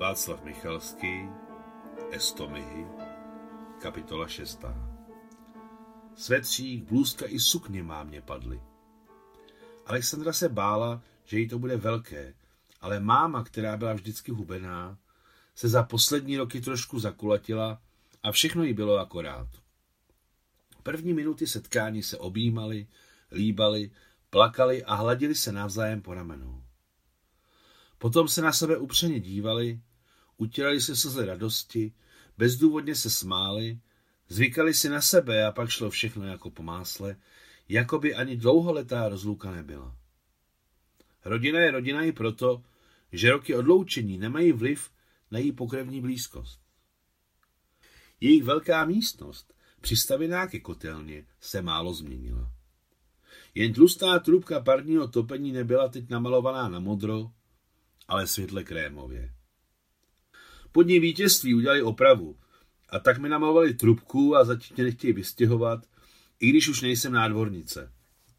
Václav Michalský, Estomihy, kapitola 6. Svetřík, blůzka i sukně mámě padly. Alexandra se bála, že jí to bude velké, ale máma, která byla vždycky hubená, se za poslední roky trošku zakulatila a všechno jí bylo akorát. První minuty setkání se objímali, líbali, plakali a hladili se navzájem po ramenou. Potom se na sebe upřeně dívali, utírali se slzy radosti, bezdůvodně se smáli, zvykali si na sebe a pak šlo všechno jako po másle, jako by ani dlouholetá rozluka nebyla. Rodina je rodina i proto, že roky odloučení nemají vliv na její pokrevní blízkost. Jejich velká místnost, přistavená ke kotelně, se málo změnila. Jen tlustá trubka parního topení nebyla teď namalovaná na modro, ale světle krémově. Pod ní vítězství udělali opravu a tak mi namalovali trubku a zatím mě nechtějí vystěhovat, i když už nejsem nádvornice,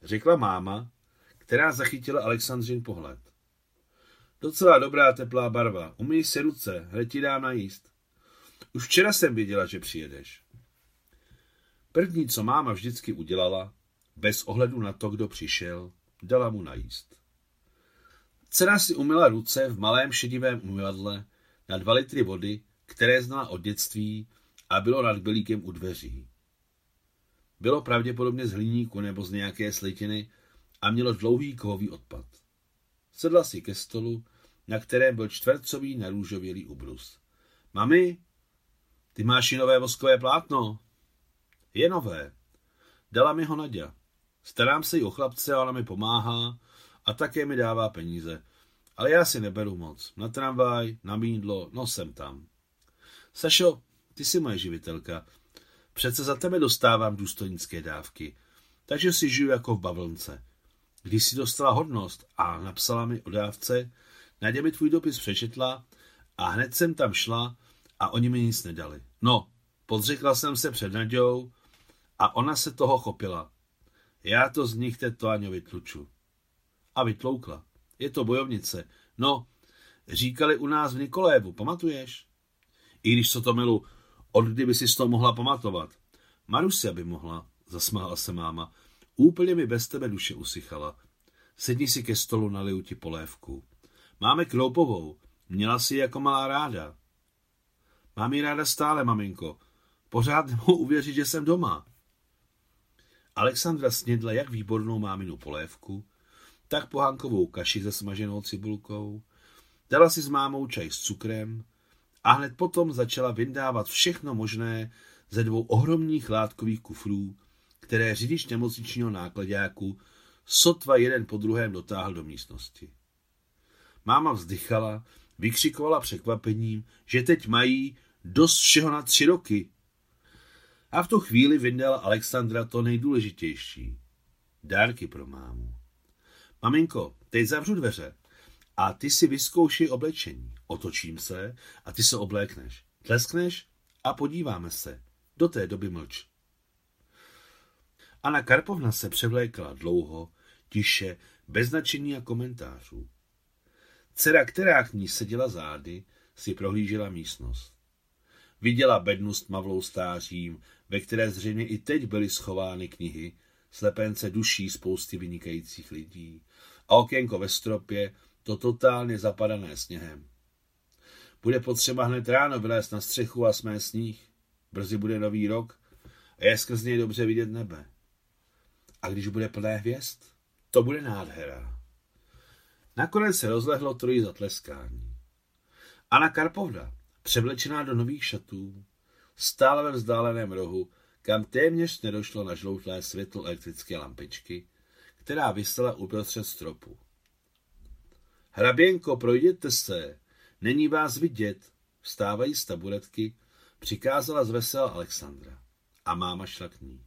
řekla máma, která zachytila Alexandřin pohled. Docela dobrá teplá barva, umyj si ruce, hned ti dám najíst. Už včera jsem věděla, že přijedeš. První, co máma vždycky udělala, bez ohledu na to, kdo přišel, dala mu najíst. Dcera si umyla ruce v malém šedivém umyvadle na dva litry vody, které znala od dětství a bylo nad belíkem u dveří. Bylo pravděpodobně z hliníku nebo z nějaké slitiny a mělo dlouhý kovový odpad. Sedla si ke stolu, na kterém byl čtvercový narůžovělý ubrus. Mami, ty máš i nové voskové plátno? Je nové. Dala mi ho Nadia. Starám se i o chlapce ona mi pomáhá a také mi dává peníze. Ale já si neberu moc. Na tramvaj, na mídlo, no jsem tam. Sašo, ty jsi moje živitelka. Přece za tebe dostávám důstojnické dávky, takže si žiju jako v bavlnce. Když si dostala hodnost a napsala mi o dávce, Nadě mi tvůj dopis přečetla a hned jsem tam šla a oni mi nic nedali. No, podřekla jsem se před Nadějou a ona se toho chopila. Já to z nich teď Toáňo vytluču. A vytloukla. Je to bojovnice. No, říkali u nás v Nikolévu, pamatuješ? I když co to milu, od kdyby si to mohla pamatovat. Marusia by mohla, zasmála se máma. Úplně mi bez tebe duše usychala. Sedni si ke stolu, naliju ti polévku. Máme kroupovou. Měla si jako malá ráda. Mám ji ráda stále, maminko. Pořád nemohu uvěřit, že jsem doma. Alexandra snědla jak výbornou máminu polévku, tak pohánkovou kaši se smaženou cibulkou, dala si s mámou čaj s cukrem a hned potom začala vyndávat všechno možné ze dvou ohromných látkových kufrů, které řidič nemocničního nákladáku sotva jeden po druhém dotáhl do místnosti. Máma vzdychala, vykřikovala překvapením, že teď mají dost všeho na tři roky. A v tu chvíli vyndala Alexandra to nejdůležitější. Dárky pro mámu. Maminko, teď zavřu dveře a ty si vyzkoušej oblečení. Otočím se a ty se oblékneš. Tleskneš a podíváme se. Do té doby mlč. Anna Karpovna se převlékala dlouho, tiše, bez značení a komentářů. Dcera, která k ní seděla zády, si prohlížela místnost. Viděla bednu s tmavlou stářím, ve které zřejmě i teď byly schovány knihy, slepence duší spousty vynikajících lidí a okénko ve stropě, to totálně zapadané sněhem. Bude potřeba hned ráno vylézt na střechu a smé sníh. Brzy bude nový rok a je skrz něj dobře vidět nebe. A když bude plné hvězd, to bude nádhera. Nakonec se rozlehlo trojí zatleskání. Anna Karpovna, převlečená do nových šatů, stála ve vzdáleném rohu, kam téměř nedošlo na žloutlé světlo elektrické lampičky, která vysela uprostřed stropu. Hraběnko, projděte se, není vás vidět, vstávají z taburetky, přikázala zvesela Alexandra. A máma šla k ní.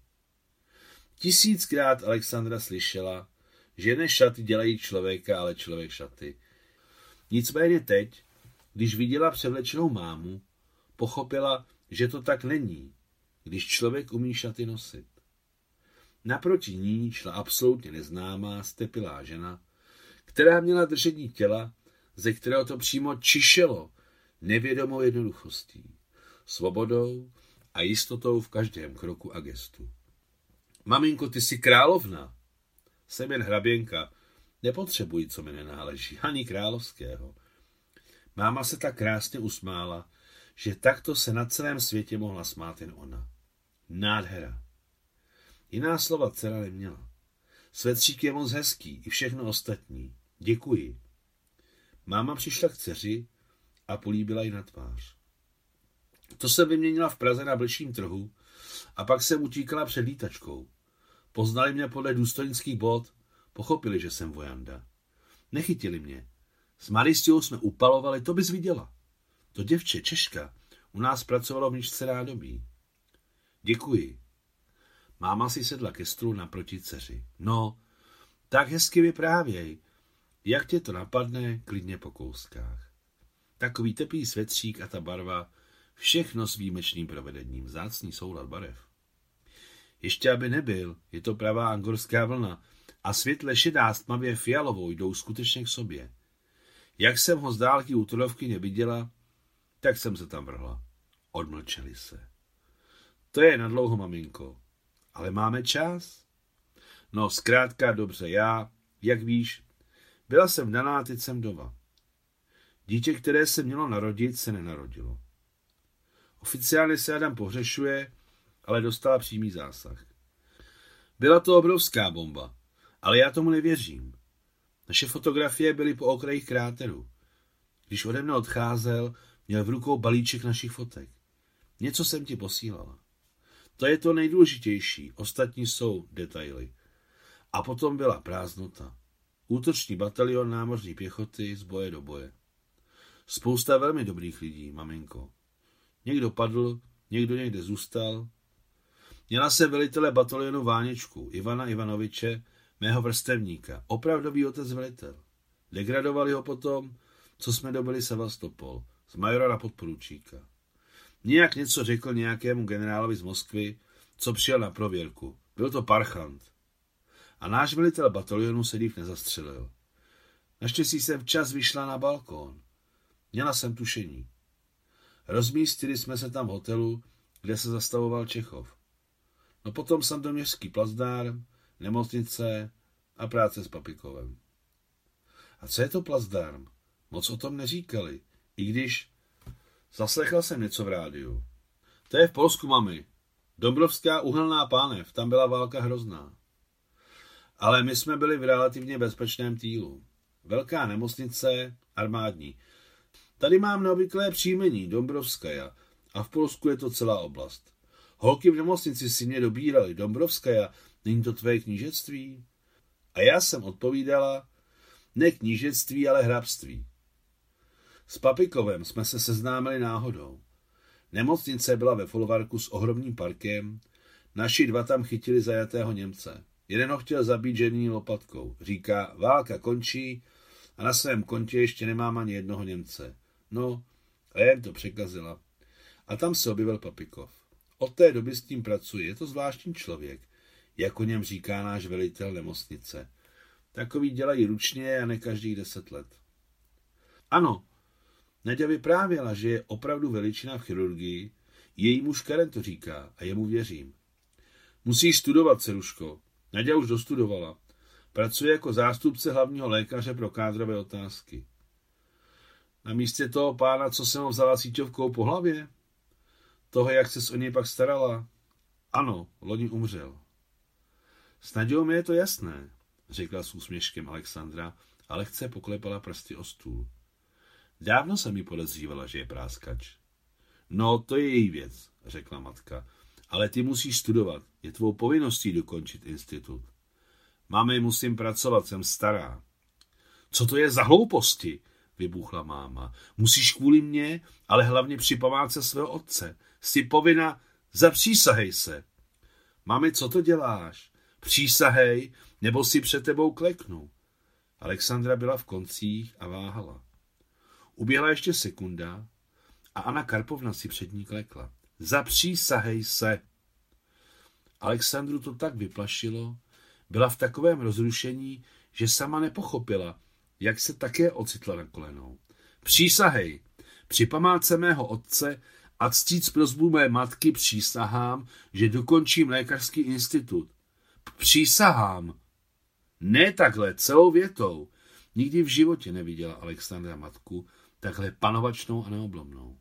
Tisíckrát Alexandra slyšela, že ne šaty dělají člověka, ale člověk šaty. Nicméně teď, když viděla převlečenou mámu, pochopila, že to tak není, když člověk umí šaty nosit. Naproti ní šla absolutně neznámá, stepilá žena, která měla držení těla, ze kterého to přímo čišelo nevědomou jednoduchostí, svobodou a jistotou v každém kroku a gestu. Maminko, ty jsi královna. Jsem jen hraběnka. Nepotřebuji, co mi nenáleží, ani královského. Máma se tak krásně usmála, že takto se na celém světě mohla smát jen ona. Nádhera. Jiná slova dcera neměla. Svetřík je moc hezký, i všechno ostatní. Děkuji. Máma přišla k dceři a políbila ji na tvář. To se vyměnila v Praze na blížším trhu a pak jsem utíkala před lítačkou. Poznali mě podle důstojnických bod, pochopili, že jsem vojanda. Nechytili mě. S Maristiou jsme upalovali, to bys viděla. To děvče, Češka, u nás pracovalo v míšce nádobí. Děkuji. Máma si sedla ke stolu naproti dceři. No, tak hezky vyprávěj. Jak tě to napadne, klidně po kouskách. Takový teplý svetřík a ta barva, všechno s výjimečným provedením, zácný soulad barev. Ještě aby nebyl, je to pravá angorská vlna a světle šedá s tmavě fialovou jdou skutečně k sobě. Jak jsem ho z dálky u Tudovky neviděla, tak jsem se tam vrhla. Odmlčeli se. To je na dlouho, maminko. Ale máme čas? No, zkrátka dobře, já, jak víš, byla jsem daná, teď jsem doma. Dítě, které se mělo narodit, se nenarodilo. Oficiálně se Adam pohřešuje, ale dostala přímý zásah. Byla to obrovská bomba, ale já tomu nevěřím. Naše fotografie byly po okrajích kráteru. Když ode mne odcházel, měl v rukou balíček našich fotek. Něco jsem ti posílala. To je to nejdůležitější, ostatní jsou detaily. A potom byla prázdnota. Útoční batalion námořní pěchoty z boje do boje. Spousta velmi dobrých lidí, maminko. Někdo padl, někdo někde zůstal. Měla se velitele batalionu Váněčku, Ivana Ivanoviče, mého vrstevníka, opravdový otec velitel. Degradovali ho potom, co jsme dobili Sevastopol, z majora na podporučíka. Nějak něco řekl nějakému generálovi z Moskvy, co přijel na prověrku. Byl to parchant. A náš velitel batalionu se dív nezastřelil. Naštěstí jsem včas vyšla na balkón. Měla jsem tušení. Rozmístili jsme se tam v hotelu, kde se zastavoval Čechov. No potom jsem do městský plazdár, nemocnice a práce s Papikovem. A co je to plazdárm? Moc o tom neříkali, i když zaslechal jsem něco v rádiu. To je v Polsku, mami. Dobrovská uhelná pánev, tam byla válka hrozná. Ale my jsme byli v relativně bezpečném týlu. Velká nemocnice, armádní. Tady mám neobvyklé příjmení, Dombrovskaja, a v Polsku je to celá oblast. Holky v nemocnici si mě dobírali, Dombrovskaja, není to tvé knížectví? A já jsem odpovídala, ne knížectví, ale hrabství. S Papikovem jsme se seznámili náhodou. Nemocnice byla ve folvarku s ohromným parkem, naši dva tam chytili zajatého Němce. Jeden ho chtěl zabít žený lopatkou. Říká, válka končí a na svém kontě ještě nemám ani jednoho Němce. No, a jen to překazila. A tam se objevil Papikov. Od té doby s tím pracuje. Je to zvláštní člověk, jako něm říká náš velitel nemocnice. Takový dělají ručně a ne každých deset let. Ano, Nadia vyprávěla, že je opravdu veličina v chirurgii, její muž Karen to říká a jemu věřím. Musíš studovat, Ceruško. Nadia už dostudovala. Pracuje jako zástupce hlavního lékaře pro kádrové otázky. Na místě toho pána, co jsem ho vzala síťovkou po hlavě? Toho, jak se o něj pak starala? Ano, loni umřel. S Nadějou mi je to jasné, řekla s úsměškem Alexandra a lehce poklepala prsty o stůl. Dávno jsem mi podezřívala, že je práskač. No, to je její věc, řekla matka. Ale ty musíš studovat. Je tvou povinností dokončit institut. Máme, musím pracovat, jsem stará. Co to je za hlouposti? vybuchla máma. Musíš kvůli mně, ale hlavně při památce svého otce. Jsi povinna, zapřísahej se. Mami, co to děláš? Přísahej, nebo si před tebou kleknu. Alexandra byla v koncích a váhala. Uběhla ještě sekunda a Anna Karpovna si před ní klekla. Zapřísahej se. Alexandru to tak vyplašilo, byla v takovém rozrušení, že sama nepochopila, jak se také ocitla na kolenou. Přísahej, Při památce mého otce a ctíc prozbu mé matky přísahám, že dokončím lékařský institut. Přísahám. Ne takhle, celou větou. Nikdy v životě neviděla Alexandra matku takhle panovačnou a neoblomnou.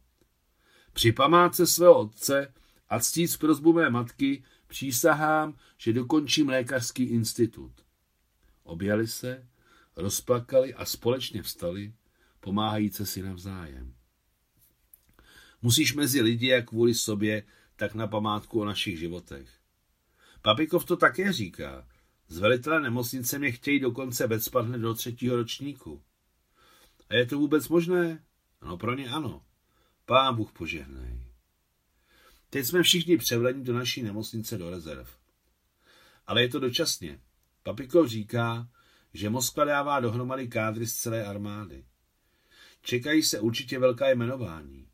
Při památce svého otce a ctíc prozbu mé matky přísahám, že dokončím lékařský institut. Objali se, rozplakali a společně vstali, pomáhajíce si navzájem. Musíš mezi lidi jak kvůli sobě, tak na památku o našich životech. Papikov to také říká. Z velitele nemocnice mě chtějí dokonce vecpat hned do třetího ročníku. A je to vůbec možné? No pro ně ano. Pán Bůh požehnej. Teď jsme všichni převleni do naší nemocnice do rezerv. Ale je to dočasně. Papikov říká, že Moskva dává dohromady kádry z celé armády. Čekají se určitě velká jmenování.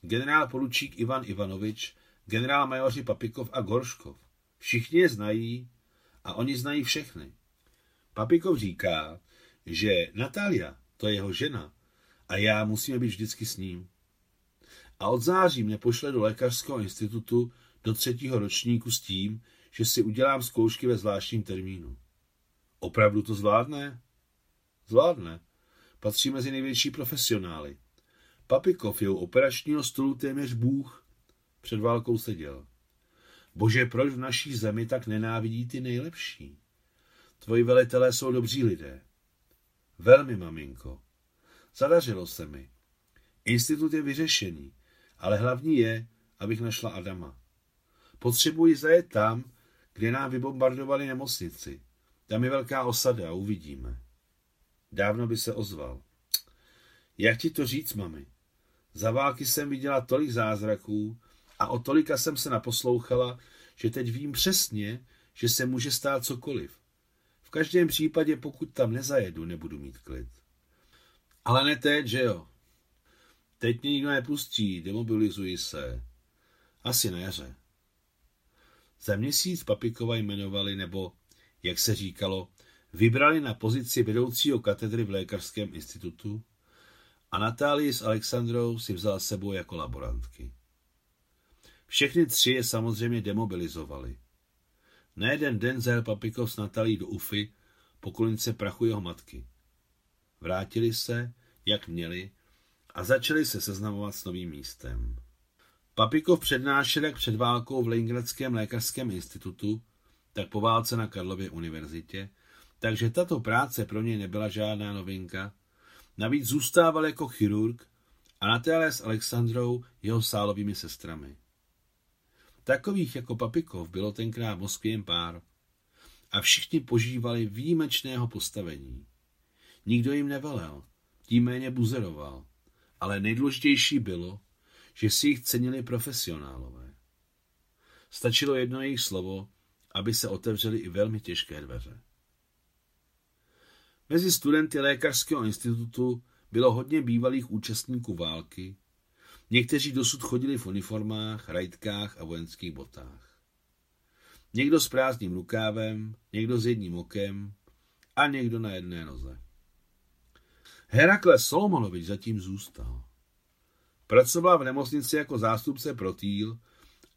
Generál poručík Ivan Ivanovič, generál majoři Papikov a Gorškov. Všichni je znají a oni znají všechny. Papikov říká, že Natalia, to je jeho žena, a já musíme být vždycky s ním. A od září mě pošle do lékařského institutu do třetího ročníku s tím, že si udělám zkoušky ve zvláštním termínu. Opravdu to zvládne? Zvládne. Patří mezi největší profesionály. Papikov je u operačního stolu téměř bůh. Před válkou seděl. Bože, proč v naší zemi tak nenávidí ty nejlepší? Tvoji velitelé jsou dobří lidé. Velmi, maminko. Zadařilo se mi. Institut je vyřešený, ale hlavní je, abych našla Adama. Potřebuji zajet tam, kde nám vybombardovali nemocnici. Tam je velká osada uvidíme. Dávno by se ozval. Jak ti to říct, mami? Za války jsem viděla tolik zázraků a o tolika jsem se naposlouchala, že teď vím přesně, že se může stát cokoliv. V každém případě, pokud tam nezajedu, nebudu mít klid. Ale ne teď, že jo? Teď mě nikdo nepustí, demobilizuji se. Asi na jaře. Za měsíc Papikova jmenovali, nebo, jak se říkalo, vybrali na pozici vedoucího katedry v lékařském institutu a Natálii s Alexandrou si vzal sebou jako laborantky. Všechny tři je samozřejmě demobilizovali. Na jeden den zajel Papikov s Natálí do Ufy po kolince prachu jeho matky. Vrátili se, jak měli, a začali se seznamovat s novým místem. Papikov přednášel jak před válkou v Leningradském lékařském institutu, tak po válce na Karlově univerzitě, takže tato práce pro něj nebyla žádná novinka. Navíc zůstával jako chirurg a Natália s Alexandrou jeho sálovými sestrami. Takových jako Papikov bylo tenkrát v Moskvě jen pár. A všichni požívali výjimečného postavení. Nikdo jim nevelel, tím méně buzeroval. Ale nejdůležitější bylo, že si jich cenili profesionálové. Stačilo jedno jejich slovo, aby se otevřely i velmi těžké dveře. Mezi studenty lékařského institutu bylo hodně bývalých účastníků války, někteří dosud chodili v uniformách, rajtkách a vojenských botách. Někdo s prázdným rukávem, někdo s jedním okem a někdo na jedné noze. Herakles Solomonovič zatím zůstal. Pracoval v nemocnici jako zástupce Protýl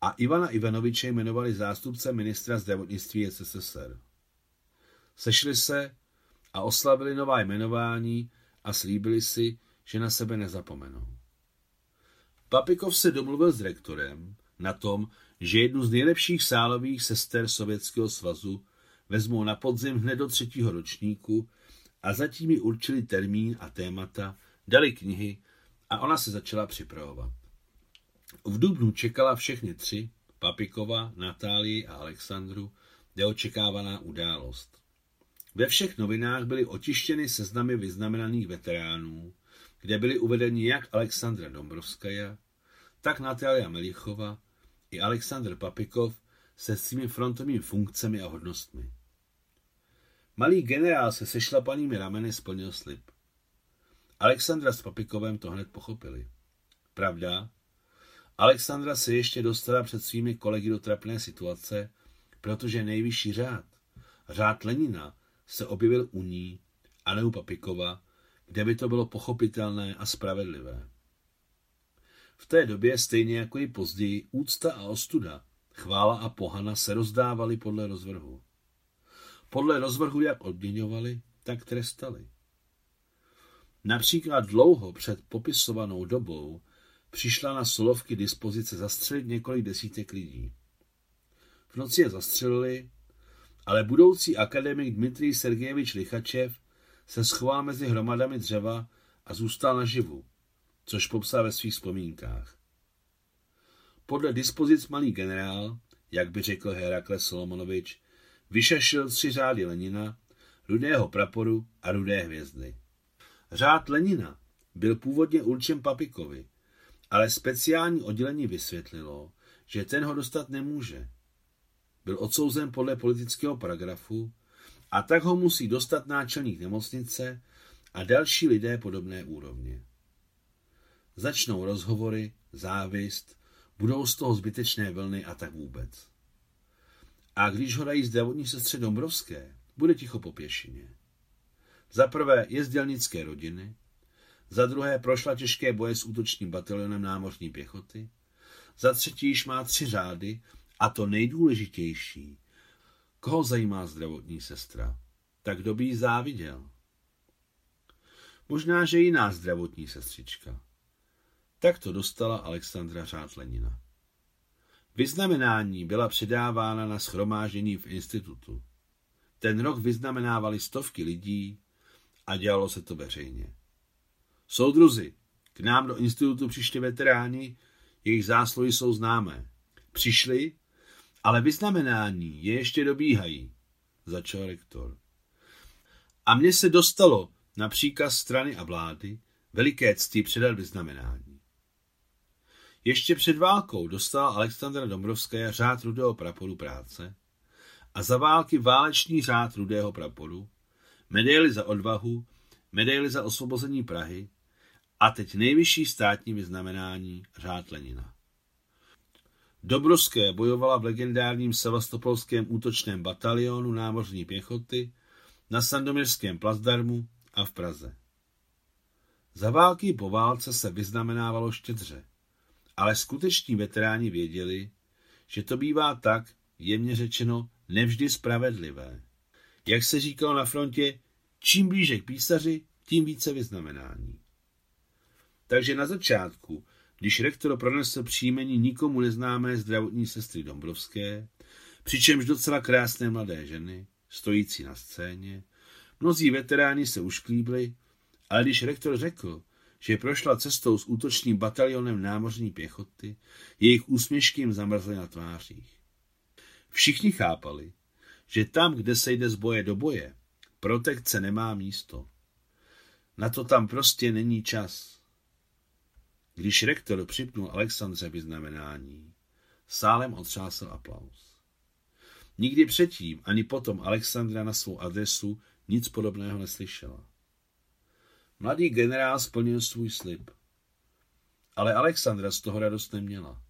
a Ivana Ivanoviče jmenovali zástupce ministra zdravotnictví SSSR. Sešli se a oslavili nová jmenování a slíbili si, že na sebe nezapomenou. Papikov se domluvil s rektorem na tom, že jednu z nejlepších sálových sester Sovětského svazu vezmou na podzim hned do třetího ročníku a zatím ji určili termín a témata, dali knihy a ona se začala připravovat. V Dubnu čekala všechny tři, Papikova, Natálii a Alexandru, neočekávaná událost. Ve všech novinách byly otištěny seznamy vyznamenaných veteránů, kde byly uvedeni jak Alexandra Dombrovskaja, tak Natália Melichova i Aleksandr Papikov se svými frontovými funkcemi a hodnostmi. Malý generál se sešlapanými rameny splnil slib. Alexandra s Papikovem to hned pochopili. Pravda, Alexandra se ještě dostala před svými kolegy do trapné situace, protože nejvyšší řád, řád Lenina, se objevil u ní a ne u Papikova, kde by to bylo pochopitelné a spravedlivé. V té době, stejně jako i později, úcta a ostuda, chvála a pohana se rozdávaly podle rozvrhu. Podle rozvrhu jak odměňovali, tak trestali. Například dlouho před popisovanou dobou přišla na Solovky dispozice zastřelit několik desítek lidí. V noci je zastřelili, ale budoucí akademik Dmitrij Sergejevič Lichačev se schoval mezi hromadami dřeva a zůstal naživu, což popsal ve svých vzpomínkách. Podle dispozic malý generál, jak by řekl Herakles Solomonovič, vyšašil tři řády Lenina, rudého praporu a rudé hvězdy. Řád Lenina byl původně určen Papikovi, ale speciální oddělení vysvětlilo, že ten ho dostat nemůže. Byl odsouzen podle politického paragrafu a tak ho musí dostat náčelník nemocnice a další lidé podobné úrovně. Začnou rozhovory, závist, budou z toho zbytečné vlny a tak vůbec. A když ho dají zdravotní sestře Dombrovské, bude ticho po pěšině. Za prvé je z dělnické rodiny, za druhé prošla těžké boje s útočním batalionem námořní pěchoty, za třetí již má tři řády a to nejdůležitější. Koho zajímá zdravotní sestra? Tak kdo by jí záviděl? Možná, že jiná zdravotní sestřička. Tak to dostala Alexandra řád Lenina. Vyznamenání byla předávána na schromáždění v institutu. Ten rok vyznamenávali stovky lidí a dělalo se to veřejně. Soudruzi, k nám do institutu přišli veteráni, jejich zásluhy jsou známé. Přišli, ale vyznamenání je ještě dobíhají, začal rektor. A mně se dostalo na příkaz strany a vlády veliké cti předat vyznamenání. Ještě před válkou dostala Alexandra Dombrovská řád rudého praporu práce a za války válečný řád rudého praporu, medaily za odvahu, medaily za osvobození Prahy a teď nejvyšší státní vyznamenání řád Lenina. Dobrovské bojovala v legendárním sevastopolském útočném batalionu námořní pěchoty, na Sandomírském plazdarmu a v Praze. Za války po válce se vyznamenávalo štědře, ale skuteční veteráni věděli, že to bývá tak, jemně řečeno, nevždy spravedlivé. Jak se říkalo na frontě, čím blíže k písaři, tím více vyznamenání. Takže na začátku, když rektor pronesl příjmení nikomu neznámé zdravotní sestry Dombrovské, přičemž docela krásné mladé ženy, stojící na scéně, mnozí veteráni se ušklíbli, ale když rektor řekl, že prošla cestou s útočným batalionem námořní pěchoty, jejich úsměšky jim zamrzly na tvářích. Všichni chápali, že tam, kde se jde z boje do boje, protekce nemá místo. Na to tam prostě není čas. Když rektor připnul Alexandře vyznamenání, sálem otřásl aplaus. Nikdy předtím ani potom Alexandra na svou adresu nic podobného neslyšela. Mladý generál splnil svůj slib. Ale Alexandra z toho radost neměla.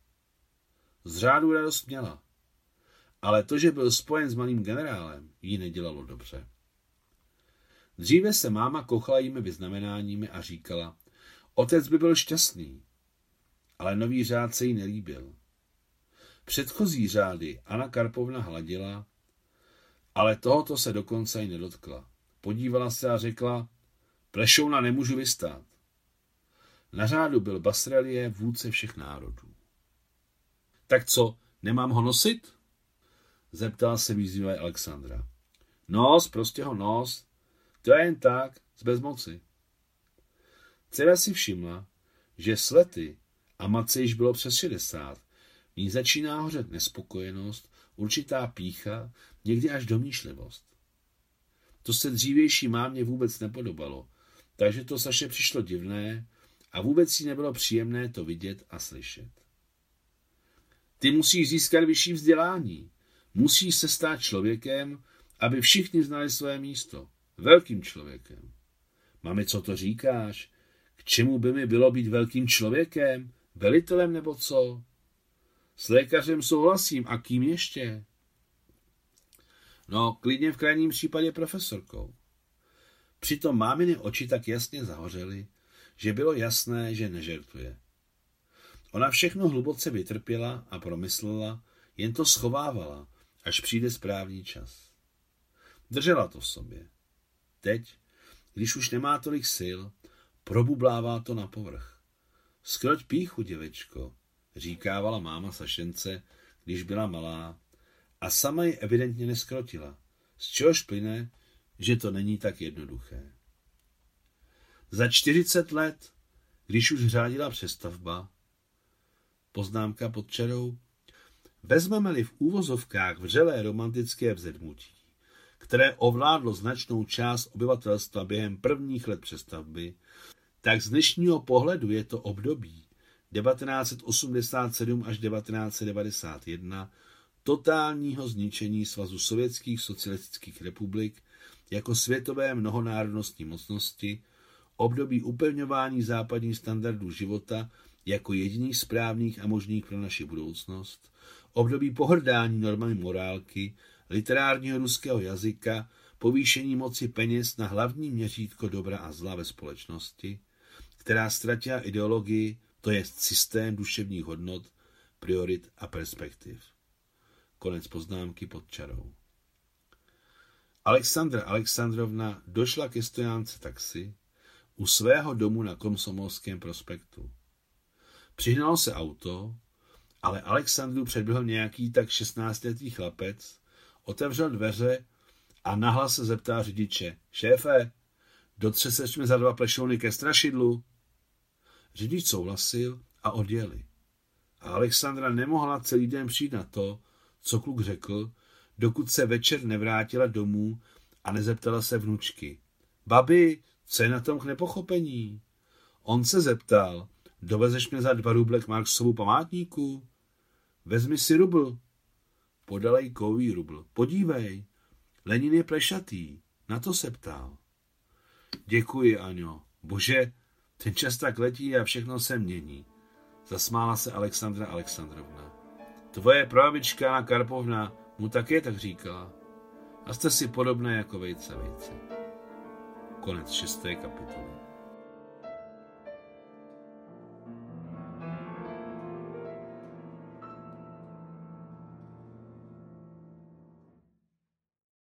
Z řádu radost měla. Ale to, že byl spojen s malým generálem, jí nedělalo dobře. Dříve se máma kochala jimi vyznamenáními a říkala, otec by byl šťastný, ale nový řád se jí nelíbil. Předchozí řády Anna Karpovna hladila, ale tohoto se dokonce i nedotkla. Podívala se a řekla, plešouna nemůžu vystát. Na řádu byl Basrelie vůdce všech národů. Tak co, nemám ho nosit? Zeptala se výzvivá Alexandra. Nos, prostě ho nos. To je jen tak, z bezmoci. Dcera si všimla, že slety a matce již bylo přes 60. V ní začíná hořet nespokojenost, určitá pícha, někdy až domýšlivost. To se dřívější mámě vůbec nepodobalo, takže to Saše přišlo divné a vůbec jí nebylo příjemné to vidět a slyšet. Ty musíš získat vyšší vzdělání. Musíš se stát člověkem, aby všichni znali své místo. Velkým člověkem. Mami, co to říkáš? K čemu by mi bylo být velkým člověkem? Velitelem nebo co? S lékařem souhlasím a kým ještě? No, klidně v krajním případě profesorkou. Přitom máminy oči tak jasně zahořely, že bylo jasné, že nežertuje. Ona všechno hluboce vytrpěla a promyslela, jen to schovávala, až přijde správný čas. Držela to v sobě. Teď, když už nemá tolik sil, probublává to na povrch. Skroť píchu, děvečko, říkávala máma Sašence, když byla malá, a sama ji evidentně neskrotila, z čehož plyne, že to není tak jednoduché. Za 40 let, když už řádila přestavba, poznámka pod čarou, vezmeme-li v úvozovkách vřelé romantické vzedmutí, které ovládlo značnou část obyvatelstva během prvních let přestavby, tak z dnešního pohledu je to období 1987 až 1991 totálního zničení Svazu sovětských socialistických republik jako světové mnohonárodnostní mocnosti, období upevňování západních standardů života jako jediných správných a možných pro naši budoucnost, období pohrdání normami morálky, literárního ruského jazyka, povýšení moci peněz na hlavní měřítko dobra a zla ve společnosti, která ztratila ideologii, to je systém duševních hodnot, priorit a perspektiv. Konec poznámky pod čarou. Alexandra Alexandrovna došla ke stojánce taxi u svého domu na Komsomolském prospektu. Přihnalo se auto, ale Alexandru předběhl nějaký tak 16-letý chlapec, otevřel dveře a nahlas se zeptá řidiče. Šéfe, dotřeseš mi za dva plešouny ke strašidlu? Řidič souhlasil a odjeli. A Alexandra nemohla celý den přijít na to, co kluk řekl, dokud se večer nevrátila domů a nezeptala se vnučky. Babi, co je na tom k nepochopení? On se zeptal, dovezeš mě za dva ruble k Marksovu památníku? Vezmi si rubl. Podala jí kový rubl. Podívej, Lenin je plešatý. Na to se ptal. Děkuji, Aňo. Bože, ten čas tak letí a všechno se mění. Zasmála se Alexandra Alexandrovna. Tvoje pravička na Karpovna mu také tak říkala. A jste si podobné jako vejce vejce. Konec šesté kapitoly.